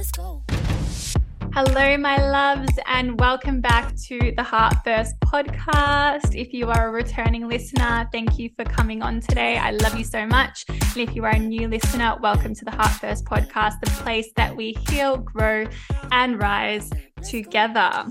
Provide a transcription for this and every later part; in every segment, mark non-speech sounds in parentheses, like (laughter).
Let's go. Hello, my loves, and welcome back to the Heart First podcast. If you are a returning listener, thank you for coming on today. I love you so much. And if you are a new listener, welcome to the Heart First podcast, the place that we heal, grow, and rise together.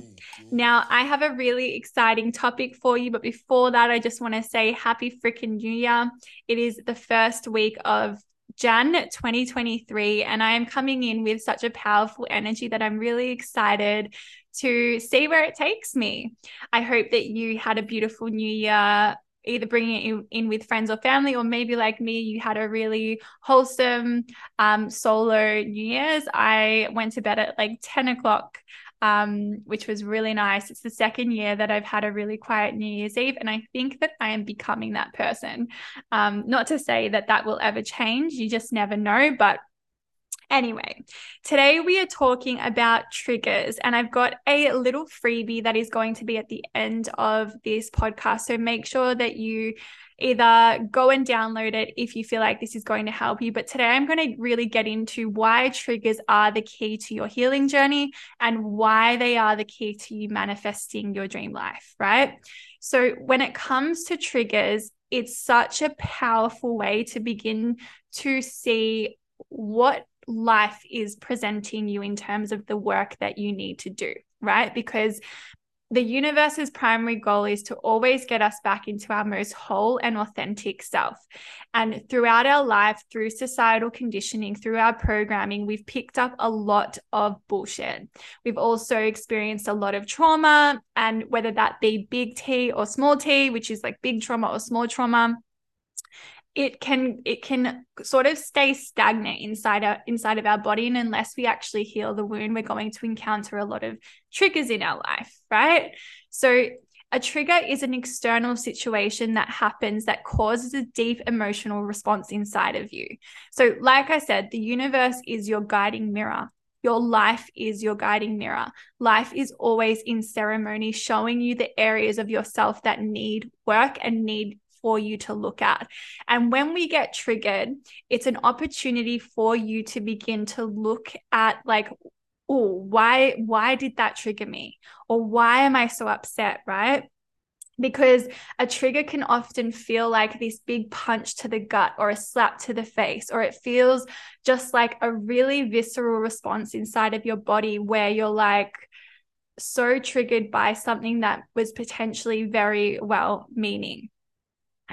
Now, I have a really exciting topic for you, but before that, I just want to say happy freaking new year. It is the first week of Jan 2023, and I am coming in with such a powerful energy that I'm really excited to see where it takes me. I hope that you had a beautiful new year either bringing it in with friends or family, or maybe like me, you had a really wholesome um, solo New Year's. I went to bed at like 10 o'clock um, which was really nice. It's the second year that I've had a really quiet New Year's Eve, and I think that I am becoming that person. Um, not to say that that will ever change, you just never know, but Anyway, today we are talking about triggers, and I've got a little freebie that is going to be at the end of this podcast. So make sure that you either go and download it if you feel like this is going to help you. But today I'm going to really get into why triggers are the key to your healing journey and why they are the key to you manifesting your dream life, right? So when it comes to triggers, it's such a powerful way to begin to see what life is presenting you in terms of the work that you need to do, right? Because the universe's primary goal is to always get us back into our most whole and authentic self. And throughout our life, through societal conditioning, through our programming, we've picked up a lot of bullshit. We've also experienced a lot of trauma, and whether that be big T or small t, which is like big trauma or small trauma, it can it can sort of stay stagnant inside our inside of our body and unless we actually heal the wound we're going to encounter a lot of triggers in our life right? So a trigger is an external situation that happens that causes a deep emotional response inside of you. So like i said the universe is your guiding mirror. Your life is your guiding mirror. Life is always in ceremony, showing you the areas of yourself that need work and need for you to look at. And when we get triggered, it's an opportunity for you to begin to look at like, oh, why why did that trigger me? Or why am I so upset, right? because a trigger can often feel like this big punch to the gut or a slap to the face, or it feels just like a really visceral response inside of your body where you're like so triggered by something that was potentially very well meaning.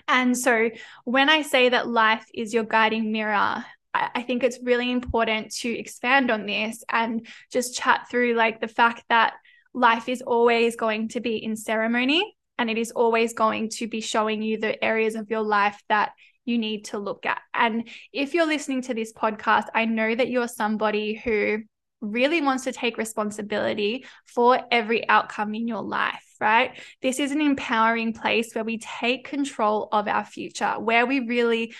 And so when I say that life is your guiding mirror, I think it's really important to expand on this and just chat through like the fact that life is always going to be in ceremony and it is always going to be showing you the areas of your life that you need to look at. And if you're listening to this podcast, I know that you're somebody who really wants to take responsibility for every outcome in your life right? This is an empowering place where we take control of our future, where we really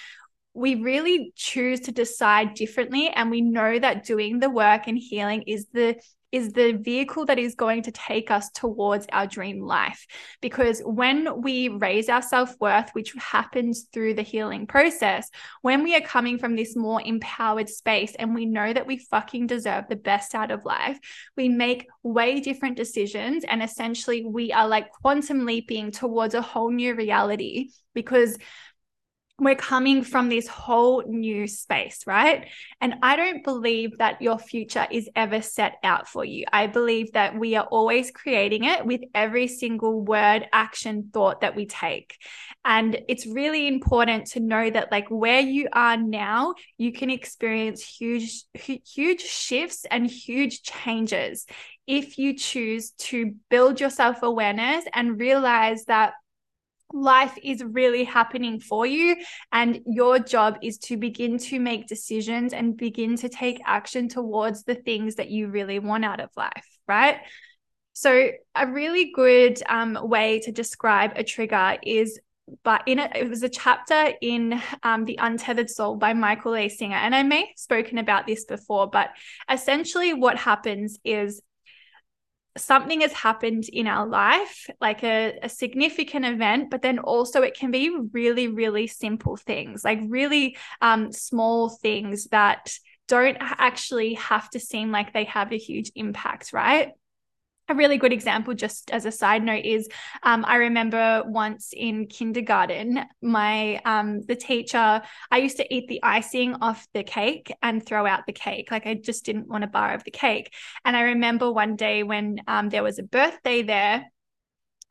we really choose to decide differently and we know that doing the work and healing is the is the vehicle that is going to take us towards our dream life. Because when we raise our self worth, which happens through the healing process, when we are coming from this more empowered space and we know that we fucking deserve the best out of life, we make way different decisions. And essentially, we are like quantum leaping towards a whole new reality because we're coming from this whole new space, right? And I don't believe that your future is ever set out for you. I believe that we are always creating it with every single word, action, thought that we take. And it's really important to know that, like, where you are now, you can experience huge, huge shifts and huge changes if you choose to build your self awareness and realize that life is really happening for you. And your job is to begin to make decisions and begin to take action towards the things that you really want out of life, right? So, a really good um, way to describe a trigger is but in it, it was a chapter in um, The Untethered Soul by Michael A. Singer. And I may have spoken about this before, but essentially what happens is something has happened in our life, like a, a, significant event, but then also it can be really, really simple things, like really um, small things that don't actually have to seem like they have a huge impact, right? A really good example, just as a side note, is um, I remember once in kindergarten, my um, the teacher I used to eat the icing off the cake and throw out the cake. Like I just didn't want a bar of the cake. And I remember one day when um, there was a birthday there,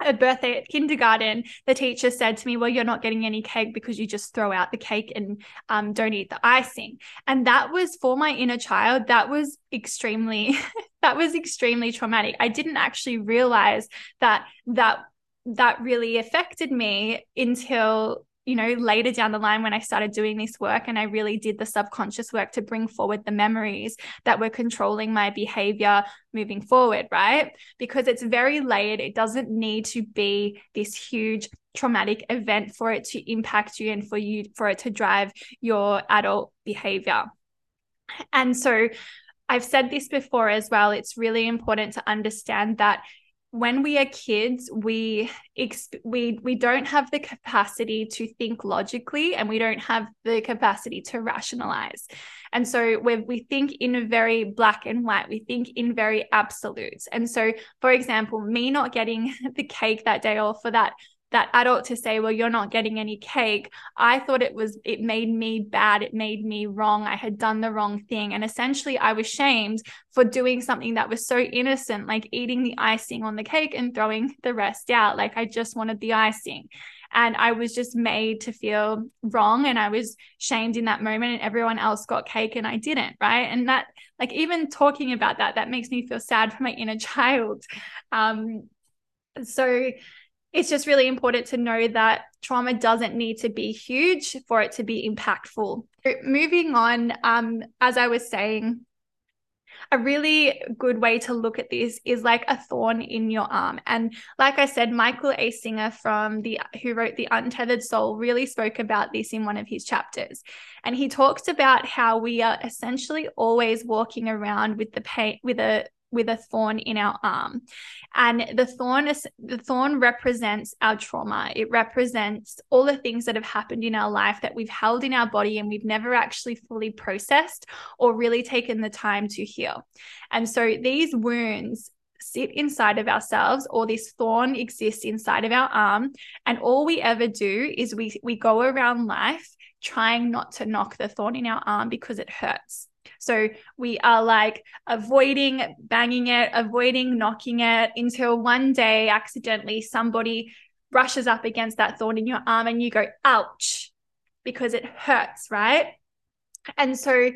a birthday at kindergarten, the teacher said to me, Well, you're not getting any cake because you just throw out the cake and um, don't eat the icing. And that was for my inner child, that was extremely, (laughs) that was extremely traumatic. I didn't actually realize that that that really affected me until you know, later down the line when I started doing this work and I really did the subconscious work to bring forward the memories that were controlling my behavior moving forward, right? Because it's very layered. It doesn't need to be this huge traumatic event for it to impact you and for you for it to drive your adult behavior. And so I've said this before as well. It's really important to understand that when we are kids we exp- we we don't have the capacity to think logically and we don't have the capacity to rationalize. And so we we think in a very black and white we think in very absolutes. And so for example me not getting (laughs) the cake that day or for that that adult to say, well, you're not getting any cake. I thought it was, it made me bad. It made me wrong. I had done the wrong thing. And essentially, I was shamed for doing something that was so innocent, like eating the icing on the cake and throwing the rest out. Like I just wanted the icing. And I was just made to feel wrong. And I was shamed in that moment. And everyone else got cake and I didn't. Right. And that, like, even talking about that, that makes me feel sad for my inner (laughs) child. Um, so, it's just really important to know that trauma doesn't need to be huge for it to be impactful. Moving on, um, as I was saying, a really good way to look at this is like a thorn in your arm. And like I said, Michael A. Singer from the who wrote The Untethered Soul really spoke about this in one of his chapters. And he talks about how we are essentially always walking around with the pain with a with a thorn in our arm. And the thorn is the thorn represents our trauma. It represents all the things that have happened in our life that we've held in our body and we've never actually fully processed or really taken the time to heal. And so these wounds sit inside of ourselves or this thorn exists inside of our arm and all we ever do is we we go around life trying not to knock the thorn in our arm because it hurts so we are like avoiding banging it, avoiding knocking it until one day accidentally somebody brushes up against that thorn in your arm and you go, ouch, because it hurts, right? And so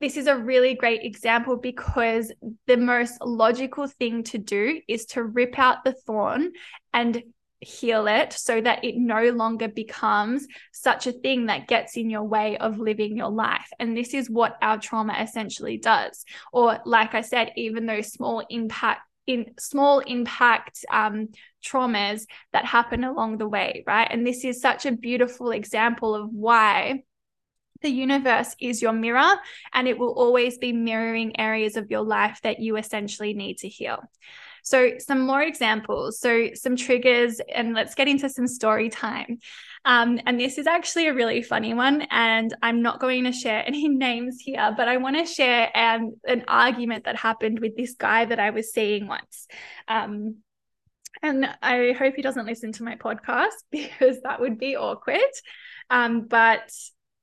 this is a really great example because the most logical thing to do is to rip out the thorn and heal it so that it no longer becomes such a thing that gets in your way of living your life. And this is what our trauma essentially does. Or, like I said, even those small impact in small impact um, traumas that happen along the way, right? And this is such a beautiful example of why the universe is your mirror and it will always be mirroring areas of your life that you essentially need to heal. So, some more examples. So, some triggers, and let's get into some story time. Um, and this is actually a really funny one. And I'm not going to share (laughs) any names here, but I want to share um, an argument that happened with this guy that I was seeing once. Um, and I hope he doesn't listen to my podcast (laughs) because that would be awkward. Um, but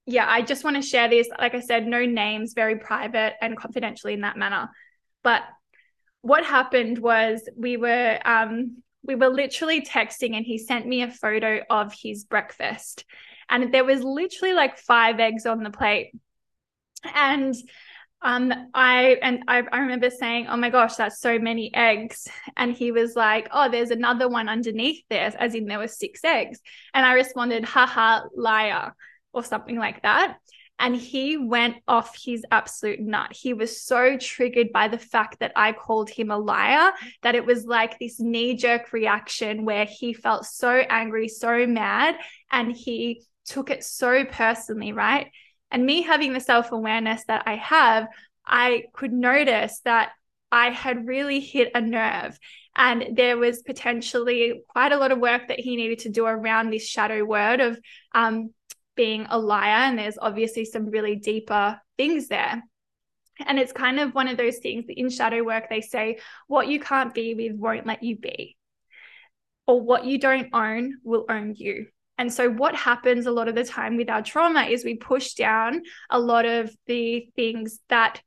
yeah, I just want to share this. Like I said, no names, very private and confidentially in that manner. But what happened was we were um, we were literally texting and he sent me a photo of his breakfast. And there was literally like five eggs on the plate. And um i and I, I remember saying oh my gosh that's so many eggs. And he was like oh there's another one underneath there as in there were six eggs. And i responded haha liar or something like that and he went off his absolute nut. He was so triggered by the fact that I called him a liar that it was like this knee jerk reaction where he felt so angry, so mad, and he took it so personally, right? And me having the self awareness that I have, I could notice that I had really hit a nerve. And there was potentially quite a lot of work that he needed to do around this shadow word of um, being a liar and there's obviously some really deeper things there. And it's kind of one of those things that in shadow work, they say, what you can't be with won't let you be, or what you don't own will own you. And so, what happens a lot of the time with our trauma is we push down a lot of the things that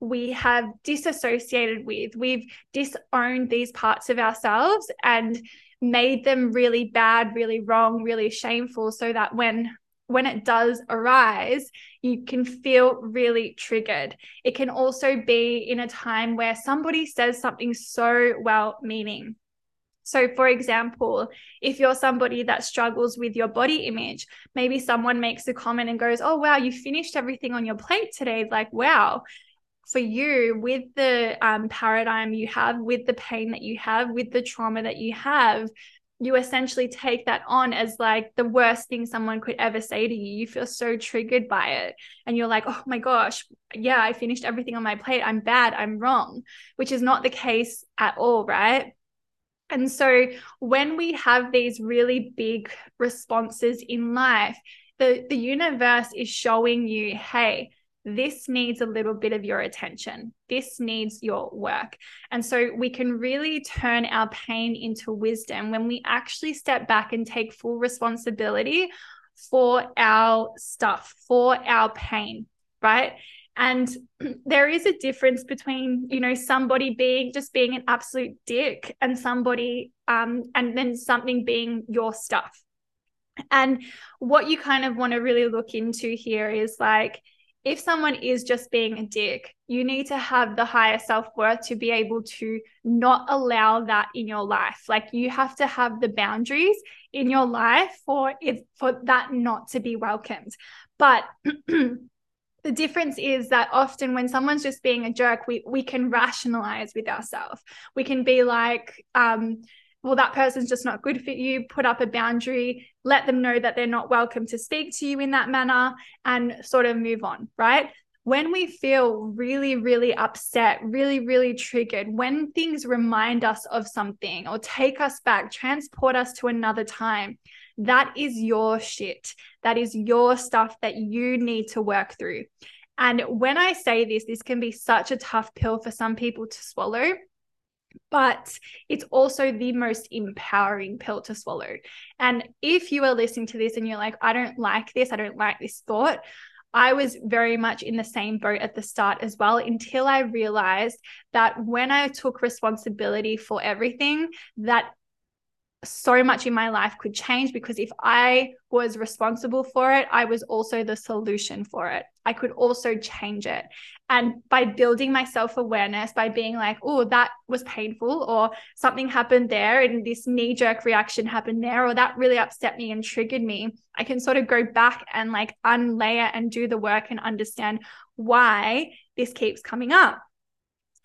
we have disassociated with. We've disowned these parts of ourselves and made them really bad, really wrong, really shameful, so that when when it does arise, you can feel really triggered. It can also be in a time where somebody says something so well meaning. So, for example, if you're somebody that struggles with your body image, maybe someone makes a comment and goes, Oh, wow, you finished everything on your plate today. Like, wow. For you, with the um, paradigm you have, with the pain that you have, with the trauma that you have, you essentially take that on as like the worst thing someone could ever say to you. You feel so triggered by it. And you're like, oh my gosh, yeah, I finished everything on my plate. I'm bad. I'm wrong, which is not the case at all, right? And so when we have these really big responses in life, the, the universe is showing you, hey, this needs a little bit of your attention. This needs your work. And so we can really turn our pain into wisdom when we actually step back and take full responsibility for our stuff, for our pain, right? And (clears throat) there is a difference between, you know, somebody being just being an absolute dick and somebody, um, and then something being your stuff. And what you kind of want to really look into here is like, if someone is just being a dick, you need to have the higher self worth to be able to not allow that in your life. Like you have to have the boundaries in your life for it for that not to be welcomed. But (clears throat) the difference is that often when someone's just being a jerk, we we can rationalize with ourselves. We can be like, um, well, that person's just not good for you, put up a boundary, let them know that they're not welcome to speak to you in that manner, and sort of move on, right? When we feel really, really upset, really, really triggered, when things remind us of something or take us back, transport us to another time, that is your shit. That is your stuff that you need to work through. And when I say this, this can be such a tough pill for some people to swallow but it's also the most empowering pill to swallow. And if you are listening to this and you're like, I don't like this, I don't like this thought, I was very much in the same boat at the start as well until I realized that when I took responsibility for everything, that so much in my life could change because if I was responsible for it, I was also the solution for it. I could also change it. And by building my self awareness, by being like, oh, that was painful, or something happened there, and this knee jerk reaction happened there, or that really upset me and triggered me, I can sort of go back and like unlayer and do the work and understand why this keeps coming up.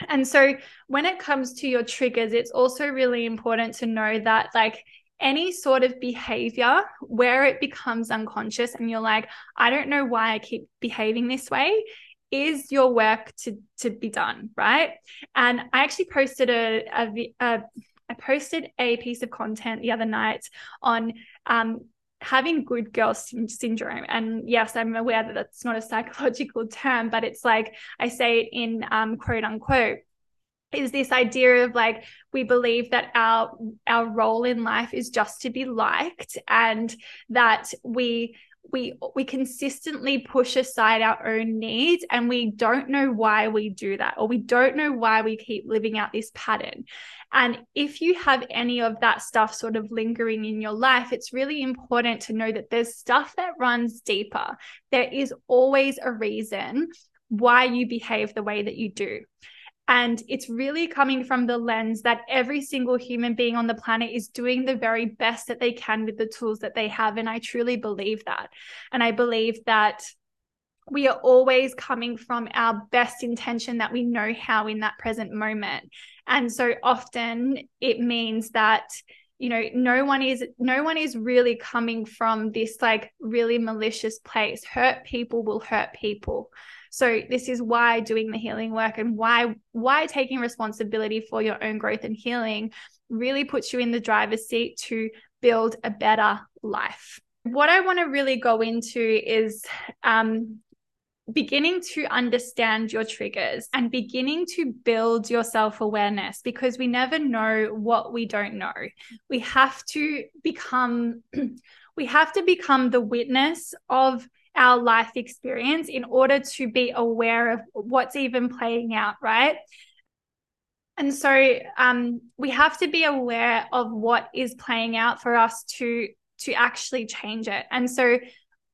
And so when it comes to your triggers, it's also really important to know that, like, any sort of behavior where it becomes unconscious and you're like, I don't know why I keep behaving this way, is your work to to be done, right? And I actually posted a, a, a I posted a piece of content the other night on um, having good girl syndrome. And yes, I'm aware that that's not a psychological term, but it's like I say it in um, quote unquote is this idea of like we believe that our our role in life is just to be liked and that we we we consistently push aside our own needs and we don't know why we do that or we don't know why we keep living out this pattern. And if you have any of that stuff sort of lingering in your life it's really important to know that there's stuff that runs deeper. There is always a reason why you behave the way that you do and it's really coming from the lens that every single human being on the planet is doing the very best that they can with the tools that they have. And I truly believe that. And I believe that we are always coming from our best intention that we know how in that present moment. And so often it means that you know no one is no one is really coming from this like really malicious place hurt people will hurt people so this is why doing the healing work and why why taking responsibility for your own growth and healing really puts you in the driver's seat to build a better life. What I want to really go into is um, beginning to understand your triggers and beginning to build your self awareness because we never know what we don't know. We have to become, (clears throat) we have to become the witness of our life experience in order to be aware of what's even playing out, right? And so um, we have to be aware of what is playing out for us to to actually change it. And so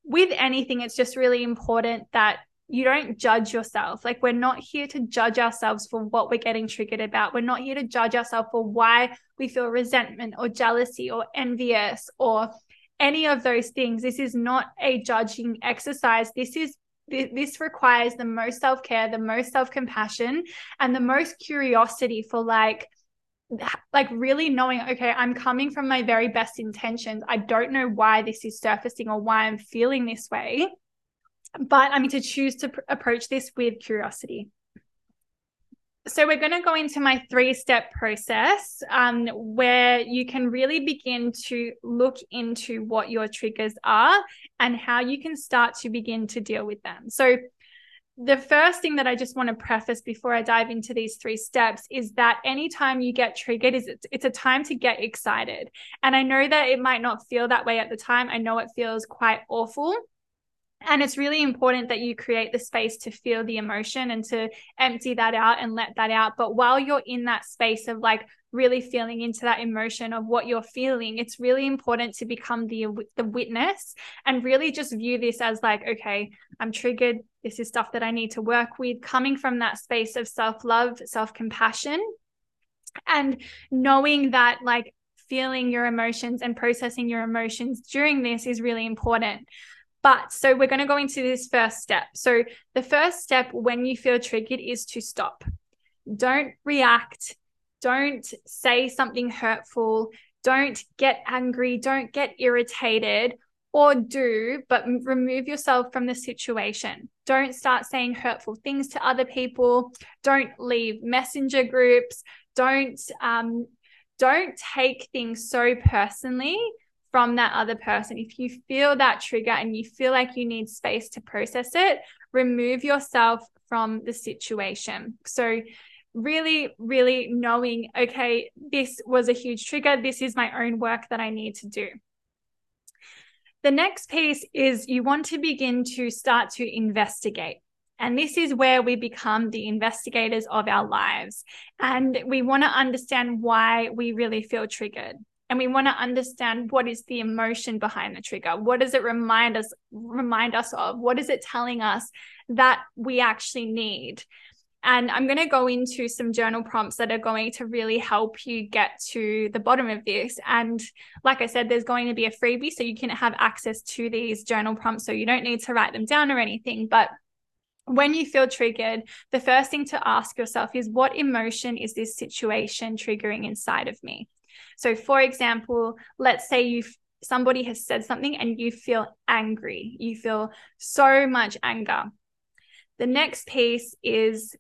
with anything, it's just really important that you don't judge yourself. Like, we're not here to judge ourselves for what we're getting triggered about. We're not here to judge ourselves for why we feel resentment or jealousy or envious or any of those things. This is not a judging exercise. This is this requires the most self-care the most self-compassion and the most curiosity for like like really knowing okay i'm coming from my very best intentions i don't know why this is surfacing or why i'm feeling this way but i'm to choose to pr- approach this with curiosity so we're going to go into my three step process um, where you can really begin to look into what your triggers are and how you can start to begin to deal with them so the first thing that I just want to preface before I dive into these three steps is that anytime you get triggered is it's, it's a time to get excited. And I know that it might not feel that way at the time. I know it feels quite awful. And it's really important that you create the space to feel the emotion and to empty that out and let that out. But while you're in that space of like really feeling into that emotion of what you're feeling, it's really important to become the the witness and really just view this as like, okay, I'm triggered. This is stuff that I need to work with, coming from that space of self love, self compassion, and knowing that like feeling your emotions and processing your emotions during this is really important. But so we're going to go into this first step. So the first step when you feel triggered is to stop. Don't react. Don't say something hurtful. Don't get angry. Don't get irritated or do, but remove yourself from the situation. Don't start saying hurtful things to other people. Don't leave messenger groups. Don't um, don't take things so personally from that other person. If you feel that trigger and you feel like you need space to process it, remove yourself from the situation. So, really, really knowing, okay, this was a huge trigger. This is my own work that I need to do. The next piece is you want to begin to start to investigate. And this is where we become the investigators of our lives. And we want to understand why we really feel triggered and we want to understand what is the emotion behind the trigger. What does it remind us remind us of? What is it telling us that we actually need? And i'm going to go into some journal prompts that are going to really help you get to the bottom of this. And like i said there's going to be a freebie so you can have access to these journal prompts so you don't need to write them down or anything. But when you feel triggered, the first thing to ask yourself is what emotion is this situation triggering inside of me? So, for example, let's say you somebody has said something and you feel angry, you feel so much anger. The next piece is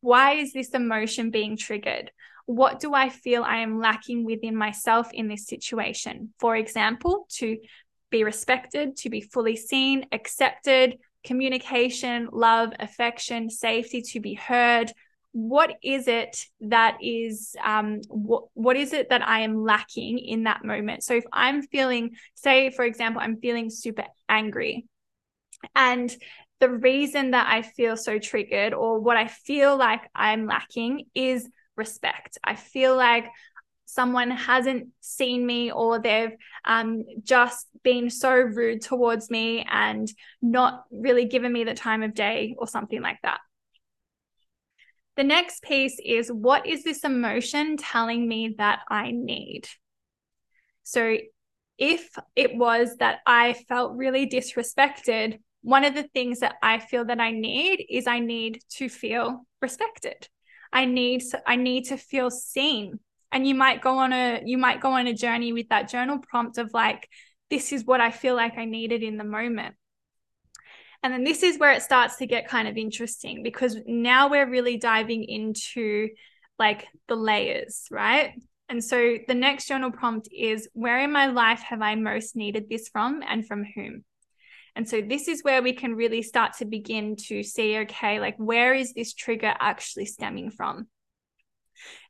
why is this emotion being triggered? What do I feel I am lacking within myself in this situation? For example, to be respected, to be fully seen, accepted, communication, love, affection, safety, to be heard, what is it that is um what is it that I am lacking in that moment? So if I'm feeling, say for example, I'm feeling super angry and the reason that I feel so triggered or what I feel like I'm lacking is respect. I feel like someone hasn't seen me or they've um, just been so rude towards me and not really given me the time of day or something like that. The next piece is what is this emotion telling me that I need? So, if it was that I felt really disrespected, one of the things that I feel that I need is I need to feel respected. I need I need to feel seen. And you might go on a you might go on a journey with that journal prompt of like this is what I feel like I needed in the moment. And then this is where it starts to get kind of interesting because now we're really diving into like the layers, right? And so the next journal prompt is where in my life have I most needed this from and from whom? And so this is where we can really start to begin to see okay, like where is this trigger actually stemming from?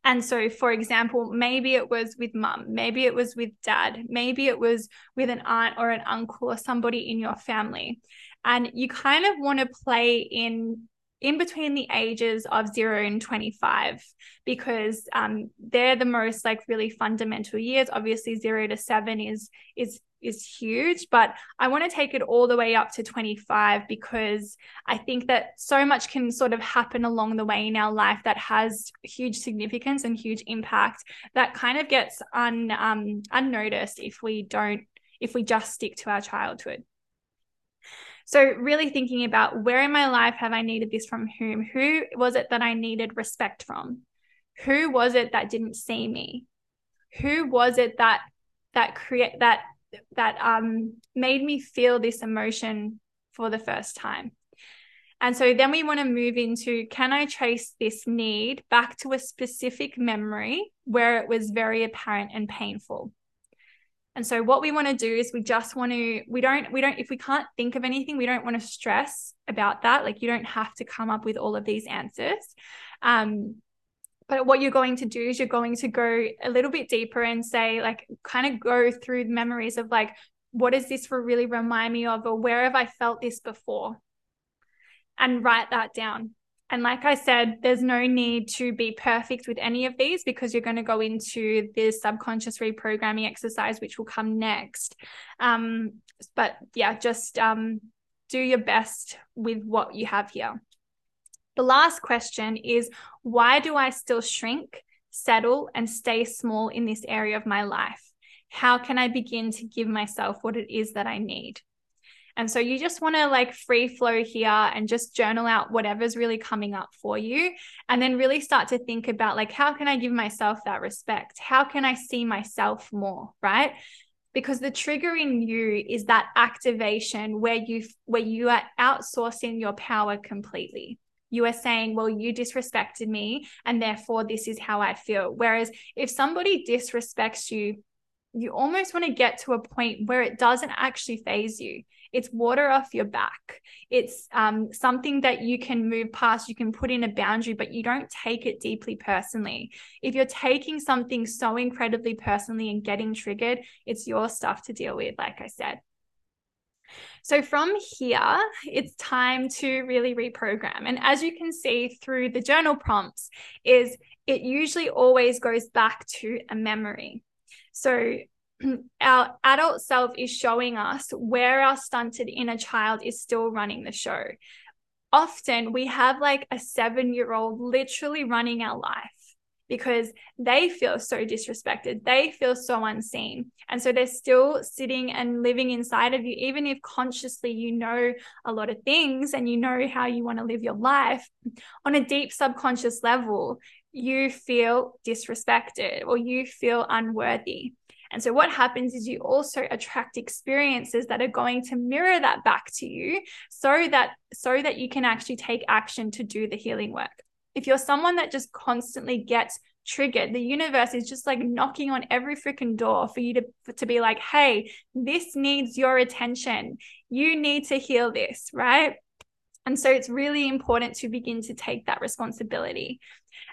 And so, for example, maybe it was with mum, maybe it was with dad, maybe it was with an aunt or an uncle or somebody in your family. And you kind of want to play in in between the ages of 0 and 25 because um, they're the most like really fundamental years. Obviously 0 to 7 is is is huge but i want to take it all the way up to 25 because i think that so much can sort of happen along the way in our life that has huge significance and huge impact that kind of gets un um, unnoticed if we don't if we just stick to our childhood so, really thinking about where in my life have I needed this from whom? Who was it that I needed respect from? Who was it that didn't see me? Who was it that that create that that um made me feel this emotion for the first time? And so then we want to move into can I trace this need back to a specific memory where it was very apparent and painful? And so what we want to do is we just want to we don't we don't if we can't think of anything, we don't want to stress about that. Like you don't have to come up with all of these answers. Um, but what you're going to do is you're going to go a little bit deeper and say like kind of go through the memories of like what does this really remind me of or where have I felt this before? And write that down. And like I said, there's no need to be perfect with any of these because you're going to go into this subconscious reprogramming exercise, which will come next. Um, but yeah, just um, do your best with what you have here. The last question is why do I still shrink, settle, and stay small in this area of my life? How can I begin to give myself what it is that I need? And so you just want to like free flow here and just journal out whatever's really coming up for you. And then really start to think about like, how can I give myself that respect? How can I see myself more? Right because the trigger in you is that activation where you where you are outsourcing your power completely you are saying well you disrespected me and therefore this is how i feel whereas if somebody disrespects you you almost want to get to a point where it doesn't actually faze you it's water off your back. It's um, something that you can move past. You can put in a boundary, but you don't take it deeply personally. If you're taking something so incredibly personally and getting triggered, it's your stuff to deal with, like I said. So from here, it's time to really reprogram. And as you can see through the journal prompts, is it usually always goes back to a memory. So (clears throat) our adult self is showing us where our stunted inner child is still running the show. Often we have like a seven year old literally running our life because they feel so disrespected. They feel so unseen. And so they're still sitting and living inside of you, even if consciously you know a lot of things and you know how you want to live your life. On a deep subconscious level, you feel disrespected or you feel unworthy. And so what happens is you also attract experiences that are going to mirror that back to you so that so that you can actually take action to do the healing work. If you're someone that just constantly gets triggered, the universe is just like knocking on every freaking door for you to to be like, "Hey, this needs your attention. You need to heal this," right? And so it's really important to begin to take that responsibility.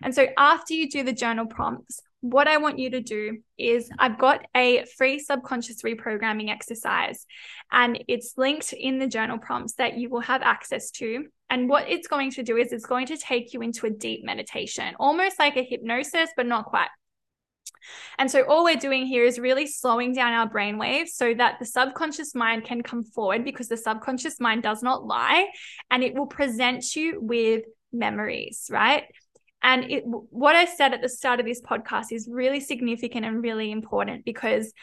And so after you do the journal prompts, what I want you to do is I've got a free subconscious reprogramming exercise and it's linked in the journal prompts that you will have access to. And what it's going to do is it's going to take you into a deep meditation, almost like a hypnosis, but not quite. And so all we're doing here is really slowing down our brain waves so that the subconscious mind can come forward because the subconscious mind does not lie and it will present you with memories, right? And it, what I said at the start of this podcast is really significant and really important because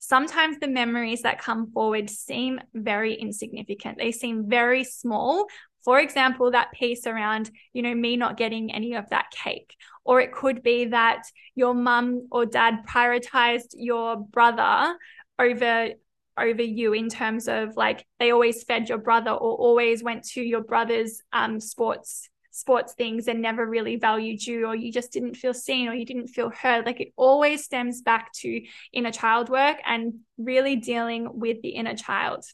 sometimes the memories that come forward seem very insignificant. They seem very small. For example, that piece around, you know, me not getting any of that cake. Or it could be that your mum or dad prioritized your brother over over you in terms of like they always fed your brother or always went to your brother's um, sports sports things and never really valued you, or you just didn't feel seen, or you didn't feel heard. Like it always stems back to inner child work and really dealing with the inner child.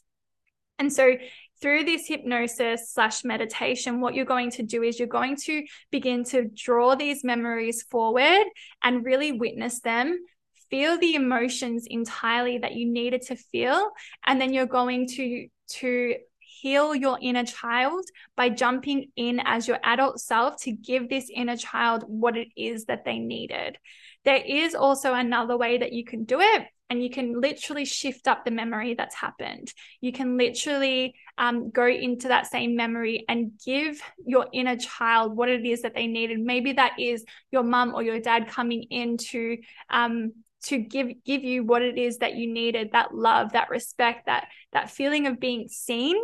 And so through this hypnosis slash meditation, what you're going to do is you're going to begin to draw these memories forward and really witness them. Feel the emotions entirely that you needed to feel. And then you're going to, to heal your inner child by jumping in as your adult self to give this inner child what it is that they needed. There is also another way that you can do it, and you can literally shift up the memory that's happened. You can literally um, go into that same memory and give your inner child what it is that they needed. Maybe that is your mum or your dad coming in to um, to give give you what it is that you needed that love that respect that that feeling of being seen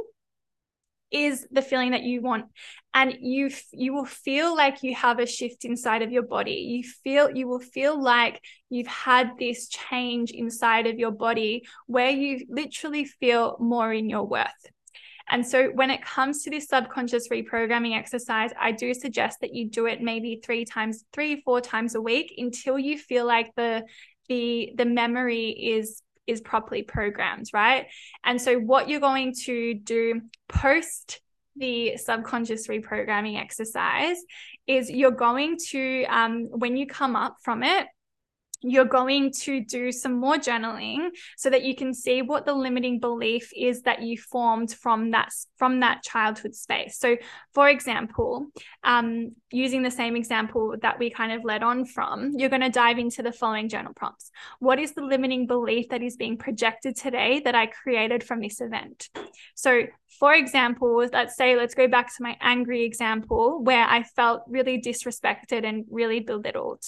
is the feeling that you want. And you you will feel like you have a shift inside of your body. You feel you will feel like you've had this change inside of your body where you literally feel more in your worth. And so when it comes to this subconscious reprogramming exercise i do suggest that you do it maybe three times three four times a week until you feel like the the the memory is is properly programmed, right? And so, what you're going to do post the subconscious reprogramming exercise is you're going to, um, when you come up from it, you're going to do some more journaling so that you can see what the limiting belief is that you formed from that from that childhood space. So for example um, using the same example that we kind of led on from you're going to dive into the following journal prompts. What is the limiting belief that is being projected today that i created from this event? So for example let's say let's go back to my angry example where i felt really disrespected and really belittled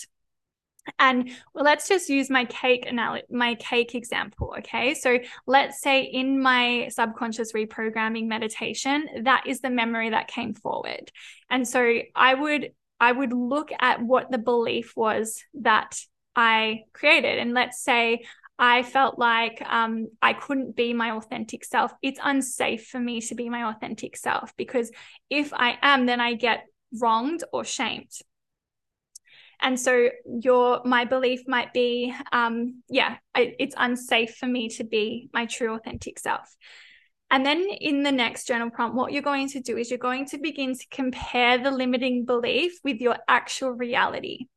and well, let's just use my cake analogy, my cake example. Okay. So let's say in my subconscious reprogramming meditation, that is the memory that came forward. And so I would, I would look at what the belief was that I created. And let's say I felt like um, I couldn't be my authentic self. It's unsafe for me to be my authentic self because if I am, then I get wronged or shamed and so your my belief might be um yeah I, it's unsafe for me to be my true authentic self and then in the next journal prompt what you're going to do is you're going to begin to compare the limiting belief with your actual reality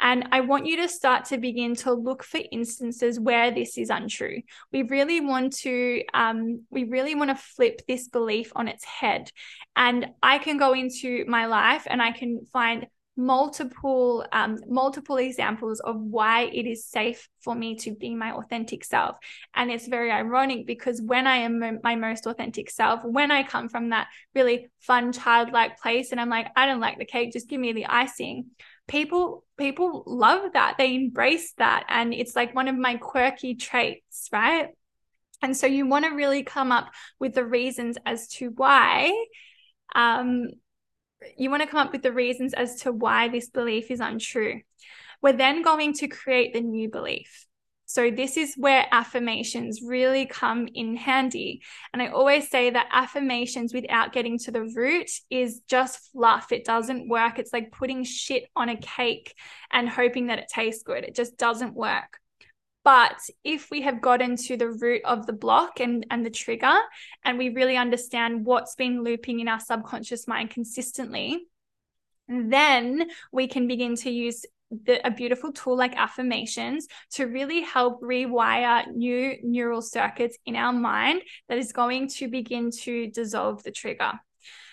and I want you to start to begin to look for instances where this is untrue. We really want to, um, we really want to flip this belief on its head. And I can go into my life and I can find multiple um, multiple examples of why it is safe for me to be my authentic self. And it's very ironic because when i am my most authentic self when i come from that really fun childlike place and i'm like i don't like the cake just give me the icing people people love that. They embrace that. And it's like one of my quirky traits right? And so you want to really come up with the reasons as to why um you want to come up with the reasons as to why this belief is untrue. We're then going to create the new belief. So, this is where affirmations really come in handy. And I always say that affirmations without getting to the root is just fluff. It doesn't work. It's like putting shit on a cake and hoping that it tastes good. It just doesn't work. But if we have gotten to the root of the block and, and the trigger, and we really understand what's been looping in our subconscious mind consistently, then we can begin to use the, a beautiful tool like affirmations to really help rewire new neural circuits in our mind that is going to begin to dissolve the trigger.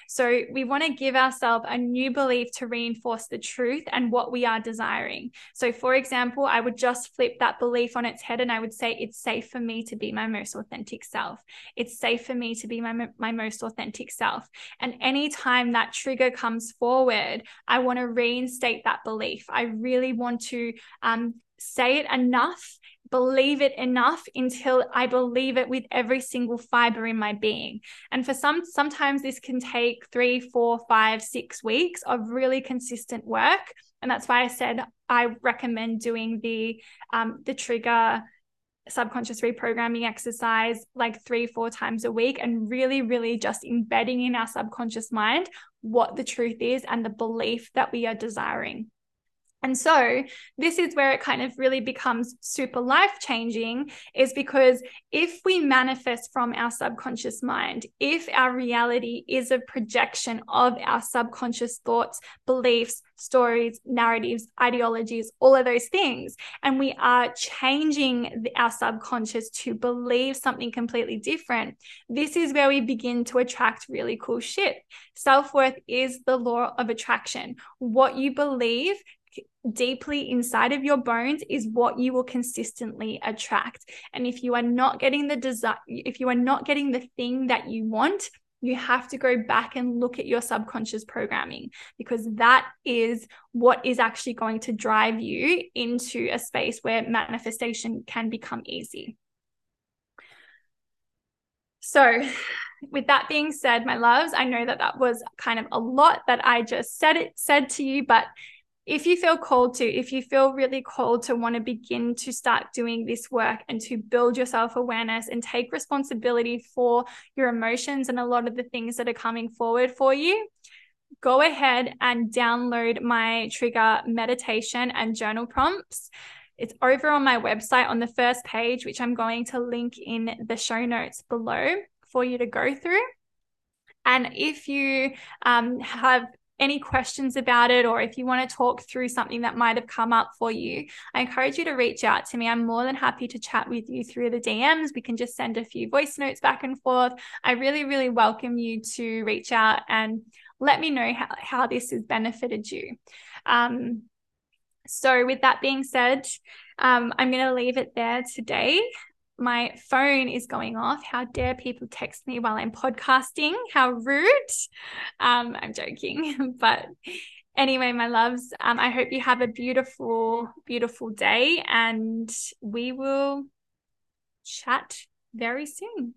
So we want to give ourselves a new belief to reinforce the truth and what we are desiring. So, for example, I would just flip that belief on its head and I would say, It's safe for me to be my most authentic self. It's safe for me to be my, my most authentic self. And anytime that trigger comes forward, I want to reinstate that belief. I really want to um, say it enough believe it enough until I believe it with every single fiber in my being. And for some, sometimes this can take three, four, five, six weeks of really consistent work. And that's why I said I recommend doing the um, the trigger subconscious reprogramming exercise like three, four times a week and really, really just embedding in our subconscious mind what the truth is and the belief that we are desiring. And so, this is where it kind of really becomes super life changing, is because if we manifest from our subconscious mind, if our reality is a projection of our subconscious thoughts, beliefs, stories, narratives, ideologies, all of those things, and we are changing our subconscious to believe something completely different, this is where we begin to attract really cool shit. Self worth is the law of attraction. What you believe deeply inside of your bones is what you will consistently attract. And if you are not getting the desire, if you are not getting the thing that you want, you have to go back and look at your subconscious programming because that is what is actually going to drive you into a space where manifestation can become easy. So, with that being said, my loves, I know that that was kind of a lot that I just said it said to you, but if you feel called to, if you feel really called to want to begin to start doing this work and to build your self awareness and take responsibility for your emotions and a lot of the things that are coming forward for you, go ahead and download my trigger meditation and journal prompts. It's over on my website on the first page, which I'm going to link in the show notes below for you to go through. And if you um, have any questions about it or if you want to talk through something that might have come up for you, I encourage you to reach out to me. I'm more than happy to chat with you through the DMs. We can just send a few voice notes back and forth. I really, really welcome you to reach out and let me know how, how this has benefited you. Um, so, with that being said, um, I'm going to leave it there today my phone is going off. How dare people text me while I'm podcasting? How rude. Um, I'm joking. (laughs) But anyway, my loves, um, I hope you have a beautiful, beautiful day and we will chat very soon.